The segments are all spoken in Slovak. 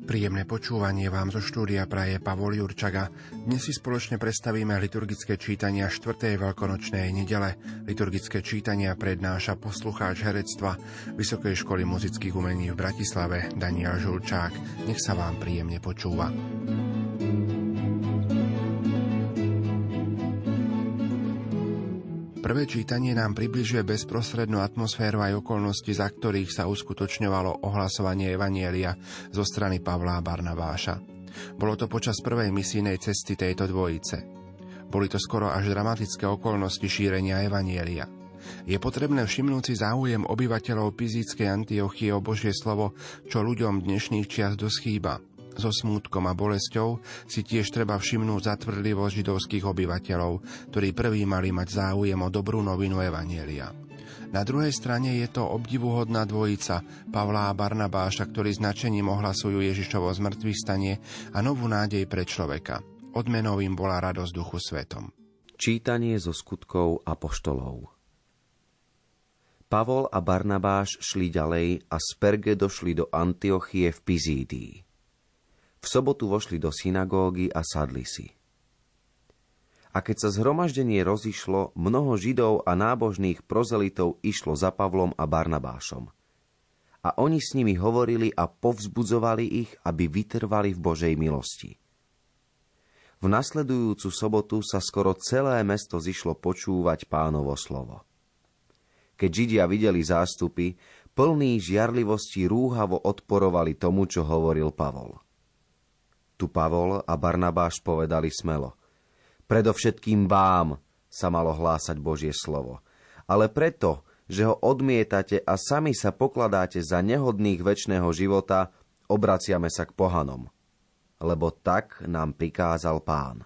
Príjemné počúvanie vám zo štúdia praje Pavol Jurčaga. Dnes si spoločne predstavíme liturgické čítania 4. veľkonočnej nedele. Liturgické čítania prednáša poslucháč herectva Vysokej školy muzických umení v Bratislave Daniel Žulčák. Nech sa vám príjemne počúva. Prvé čítanie nám približuje bezprostrednú atmosféru aj okolnosti, za ktorých sa uskutočňovalo ohlasovanie Evanielia zo strany Pavla a Barnabáša. Bolo to počas prvej misijnej cesty tejto dvojice. Boli to skoro až dramatické okolnosti šírenia Evanielia. Je potrebné všimnúť si záujem obyvateľov Pizíckej Antiochie o Božie slovo, čo ľuďom dnešných čias doschýba – so smútkom a bolesťou si tiež treba všimnúť zatvrdlivosť židovských obyvateľov, ktorí prví mali mať záujem o dobrú novinu Evanielia. Na druhej strane je to obdivuhodná dvojica Pavla a Barnabáša, ktorí značením ohlasujú Ježišovo zmrtvých stanie a novú nádej pre človeka. Odmenou im bola radosť duchu svetom. Čítanie zo skutkov apoštolov Pavol a Barnabáš šli ďalej a z Perge došli do Antiochie v Pizídii. V sobotu vošli do synagógy a sadli si. A keď sa zhromaždenie rozišlo, mnoho židov a nábožných prozelitov išlo za Pavlom a Barnabášom. A oni s nimi hovorili a povzbudzovali ich, aby vytrvali v Božej milosti. V nasledujúcu sobotu sa skoro celé mesto zišlo počúvať pánovo slovo. Keď Židia videli zástupy, plní žiarlivosti rúhavo odporovali tomu, čo hovoril Pavol. Tu Pavol a Barnabáš povedali smelo. Predovšetkým vám sa malo hlásať Božie slovo. Ale preto, že ho odmietate a sami sa pokladáte za nehodných väčšného života, obraciame sa k pohanom. Lebo tak nám prikázal pán.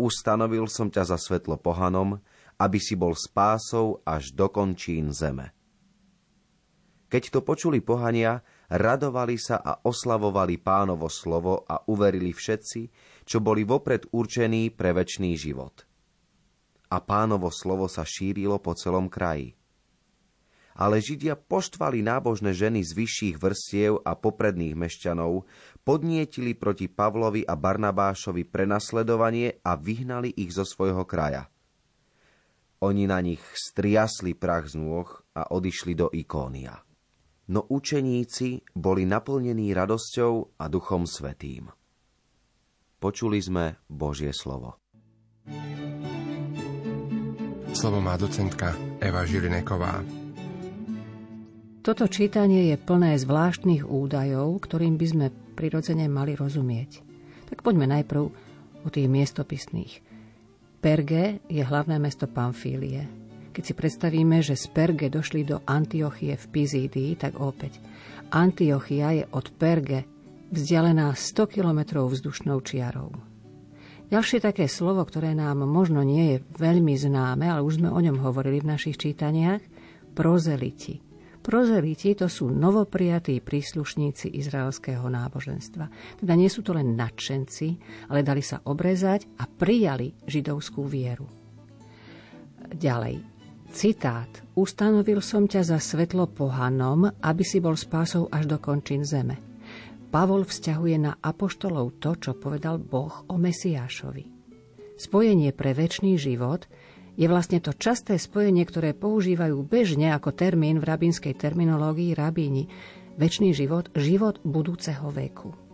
Ustanovil som ťa za svetlo pohanom, aby si bol spásou až do končín zeme. Keď to počuli pohania, radovali sa a oslavovali pánovo slovo a uverili všetci, čo boli vopred určení pre väčší život. A pánovo slovo sa šírilo po celom kraji. Ale Židia poštvali nábožné ženy z vyšších vrstiev a popredných mešťanov, podnietili proti Pavlovi a Barnabášovi prenasledovanie a vyhnali ich zo svojho kraja. Oni na nich striasli prach z nôh a odišli do Ikónia no učeníci boli naplnení radosťou a duchom svetým. Počuli sme Božie slovo. Slovo má docentka Eva Žilineková. Toto čítanie je plné zvláštnych údajov, ktorým by sme prirodzene mali rozumieť. Tak poďme najprv o tých miestopisných. Perge je hlavné mesto Pamfílie. Keď si predstavíme, že z Perge došli do Antiochie v Pizídii, tak opäť. Antiochia je od Perge vzdialená 100 kilometrov vzdušnou čiarou. Ďalšie také slovo, ktoré nám možno nie je veľmi známe, ale už sme o ňom hovorili v našich čítaniach, prozeliti. Prozeliti to sú novoprijatí príslušníci izraelského náboženstva. Teda nie sú to len nadšenci, ale dali sa obrezať a prijali židovskú vieru. Ďalej, Citát. Ustanovil som ťa za svetlo pohanom, aby si bol spásou až do končín zeme. Pavol vzťahuje na apoštolov to, čo povedal Boh o Mesiášovi. Spojenie pre väčší život je vlastne to časté spojenie, ktoré používajú bežne ako termín v rabínskej terminológii rabíni. Väčší život, život budúceho veku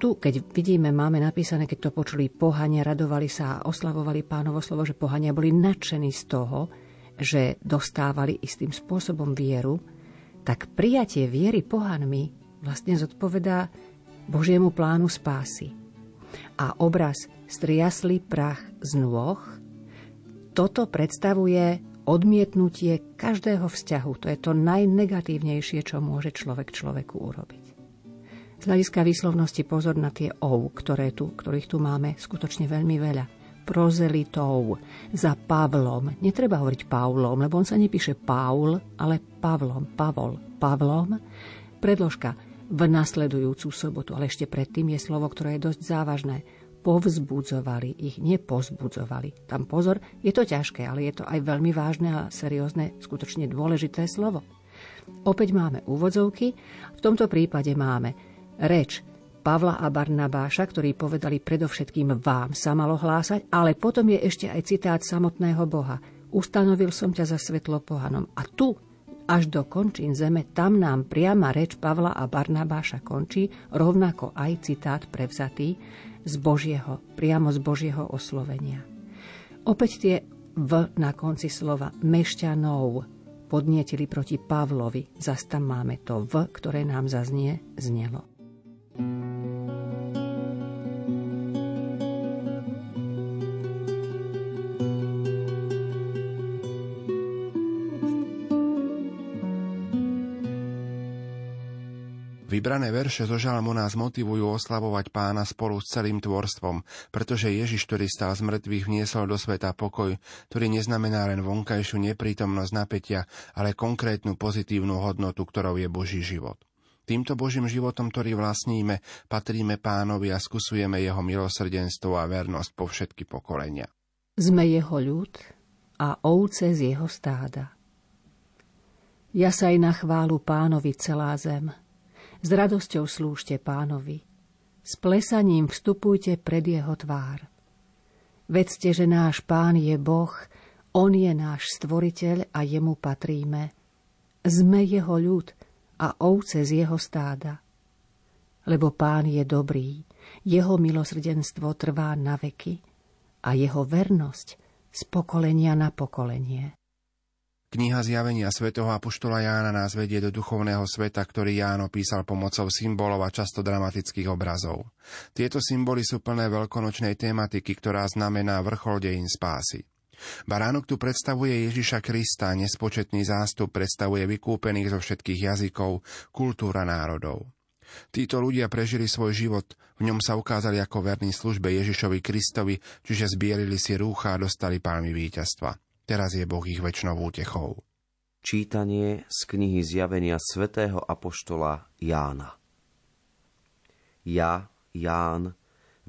tu, keď vidíme, máme napísané, keď to počuli pohania, radovali sa a oslavovali pánovo slovo, že pohania boli nadšení z toho, že dostávali istým spôsobom vieru, tak prijatie viery pohanmi vlastne zodpovedá Božiemu plánu spásy. A obraz striasli prach z nôh, toto predstavuje odmietnutie každého vzťahu. To je to najnegatívnejšie, čo môže človek človeku urobiť. Z hľadiska výslovnosti pozor na tie ov, ktoré tu, ktorých tu máme skutočne veľmi veľa. prozelitou, za Pavlom. Netreba hovoriť Pavlom, lebo on sa nepíše Paul, ale Pavlom, Pavol, Pavlom. Predložka v nasledujúcu sobotu, ale ešte predtým je slovo, ktoré je dosť závažné. Povzbudzovali ich, nepozbudzovali. Tam pozor, je to ťažké, ale je to aj veľmi vážne a seriózne, skutočne dôležité slovo. Opäť máme úvodzovky, v tomto prípade máme reč Pavla a Barnabáša, ktorí povedali predovšetkým vám sa malo hlásať, ale potom je ešte aj citát samotného Boha. Ustanovil som ťa za svetlo pohanom. A tu, až do končín zeme, tam nám priama reč Pavla a Barnabáša končí, rovnako aj citát prevzatý z Božieho, priamo z Božieho oslovenia. Opäť tie v na konci slova mešťanov podnietili proti Pavlovi. Zas tam máme to v, ktoré nám zaznie, znelo. Vybrané verše zo žalmu nás motivujú oslavovať pána spolu s celým tvorstvom, pretože Ježiš, ktorý stal z mŕtvych, vniesol do sveta pokoj, ktorý neznamená len vonkajšiu neprítomnosť napätia, ale konkrétnu pozitívnu hodnotu, ktorou je Boží život. Týmto Božím životom, ktorý vlastníme, patríme pánovi a skúsujeme jeho milosrdenstvo a vernosť po všetky pokolenia. Sme jeho ľud a ovce z jeho stáda. Ja sa aj na chválu pánovi celá zem – s radosťou slúžte pánovi. S plesaním vstupujte pred jeho tvár. Vedzte, že náš pán je Boh, on je náš stvoriteľ a jemu patríme. Sme jeho ľud a ovce z jeho stáda. Lebo pán je dobrý, jeho milosrdenstvo trvá na veky a jeho vernosť z pokolenia na pokolenie. Kniha zjavenia svätého Apoštola Jána nás vedie do duchovného sveta, ktorý Ján opísal pomocou symbolov a často dramatických obrazov. Tieto symboly sú plné veľkonočnej tematiky, ktorá znamená vrchol dejín spásy. Baránok tu predstavuje Ježiša Krista, nespočetný zástup predstavuje vykúpených zo všetkých jazykov, kultúra národov. Títo ľudia prežili svoj život, v ňom sa ukázali ako verní službe Ježišovi Kristovi, čiže zbielili si rúcha a dostali palmy víťazstva. Teraz je Boh ich väčšnou útechou. Čítanie z knihy zjavenia svätého Apoštola Jána Ja, Ján,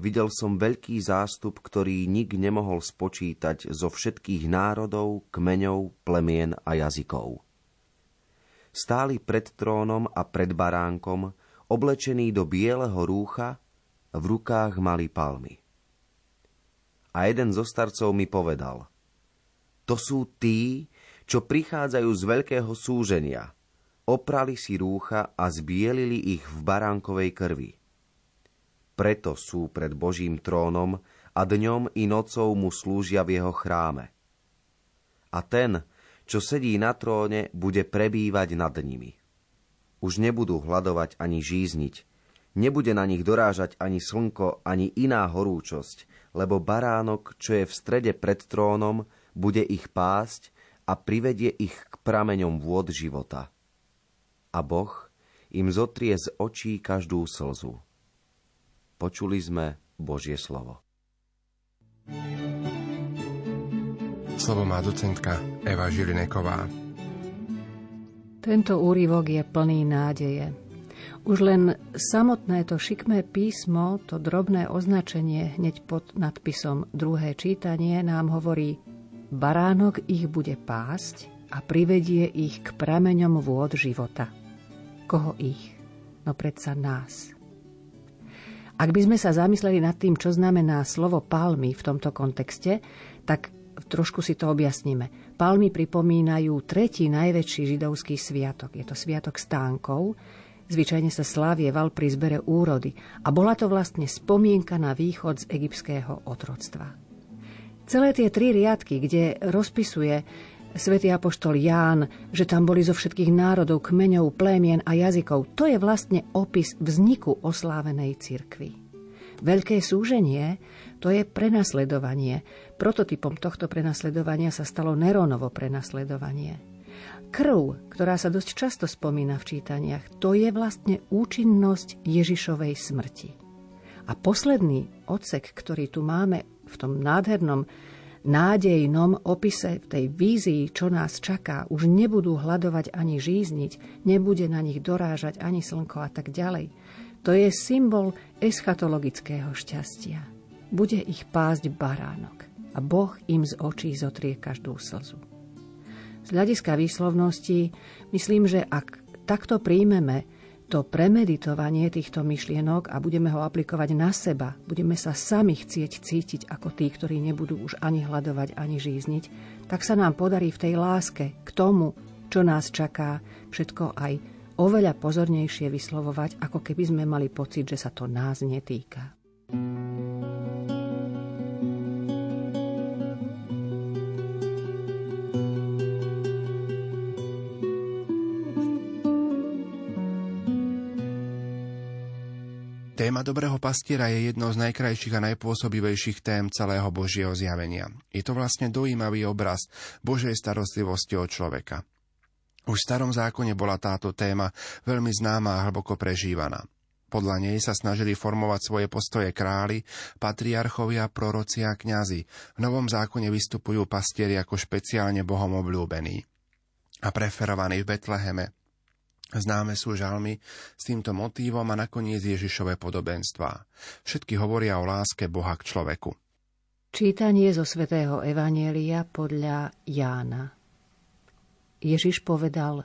videl som veľký zástup, ktorý nik nemohol spočítať zo všetkých národov, kmeňov, plemien a jazykov. Stáli pred trónom a pred baránkom, oblečení do bieleho rúcha, v rukách mali palmy. A jeden zo starcov mi povedal – to sú tí, čo prichádzajú z veľkého súženia. Oprali si rúcha a zbielili ich v baránkovej krvi. Preto sú pred Božím trónom a dňom i nocou mu slúžia v jeho chráme. A ten, čo sedí na tróne, bude prebývať nad nimi. Už nebudú hľadovať ani žízniť, nebude na nich dorážať ani slnko, ani iná horúčosť, lebo baránok, čo je v strede pred trónom, bude ich pásť a privedie ich k prameňom vôd života. A Boh im zotrie z očí každú slzu. Počuli sme Božie slovo. Slovo má docentka Eva Žilineková. Tento úryvok je plný nádeje. Už len samotné to šikmé písmo, to drobné označenie hneď pod nadpisom druhé čítanie nám hovorí Baránok ich bude pásť a privedie ich k prameňom vôd života. Koho ich? No predsa nás. Ak by sme sa zamysleli nad tým, čo znamená slovo palmy v tomto kontexte, tak trošku si to objasníme. Palmy pripomínajú tretí najväčší židovský sviatok. Je to sviatok stánkov, Zvyčajne sa slávieval pri zbere úrody a bola to vlastne spomienka na východ z egyptského otroctva. Celé tie tri riadky, kde rozpisuje svätý apoštol Ján, že tam boli zo všetkých národov, kmeňov, plémien a jazykov, to je vlastne opis vzniku oslávenej cirkvy. Veľké súženie to je prenasledovanie. Prototypom tohto prenasledovania sa stalo Neronovo prenasledovanie. Krv, ktorá sa dosť často spomína v čítaniach, to je vlastne účinnosť Ježišovej smrti. A posledný odsek, ktorý tu máme v tom nádhernom nádejnom opise, v tej vízii, čo nás čaká, už nebudú hľadovať ani žízniť, nebude na nich dorážať ani slnko a tak ďalej. To je symbol eschatologického šťastia. Bude ich pásť baránok a Boh im z očí zotrie každú slzu. Z hľadiska výslovnosti myslím, že ak takto príjmeme to premeditovanie týchto myšlienok a budeme ho aplikovať na seba, budeme sa sami chcieť cítiť ako tí, ktorí nebudú už ani hľadovať, ani žízniť, tak sa nám podarí v tej láske k tomu, čo nás čaká, všetko aj oveľa pozornejšie vyslovovať, ako keby sme mali pocit, že sa to nás netýka. Téma dobrého pastiera je jednou z najkrajších a najpôsobivejších tém celého Božieho zjavenia. Je to vlastne dojímavý obraz Božej starostlivosti od človeka. Už v starom zákone bola táto téma veľmi známa a hlboko prežívaná. Podľa nej sa snažili formovať svoje postoje králi, patriarchovia, proroci a kňazi. V Novom zákone vystupujú pastieri ako špeciálne Bohom obľúbení a preferovaní v Betleheme, Známe sú žalmy s týmto motívom a nakoniec Ježišové podobenstvá. Všetky hovoria o láske Boha k človeku. Čítanie zo svätého Evanielia podľa Jána. Ježiš povedal,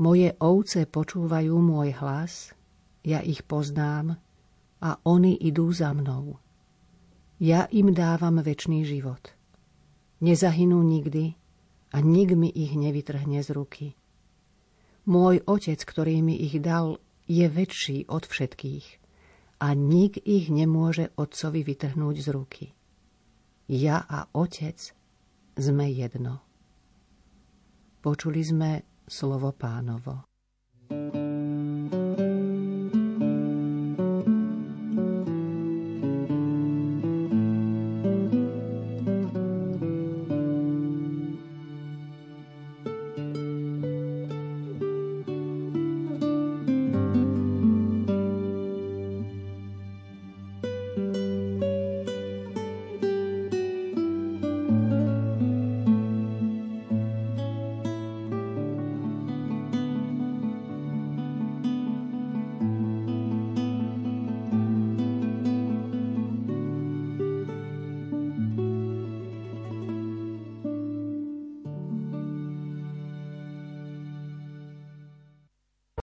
moje ovce počúvajú môj hlas, ja ich poznám a oni idú za mnou. Ja im dávam väčší život. Nezahynú nikdy a nik mi ich nevytrhne z ruky. Môj otec, ktorý mi ich dal, je väčší od všetkých a nik ich nemôže otcovi vytrhnúť z ruky. Ja a otec sme jedno. Počuli sme slovo pánovo.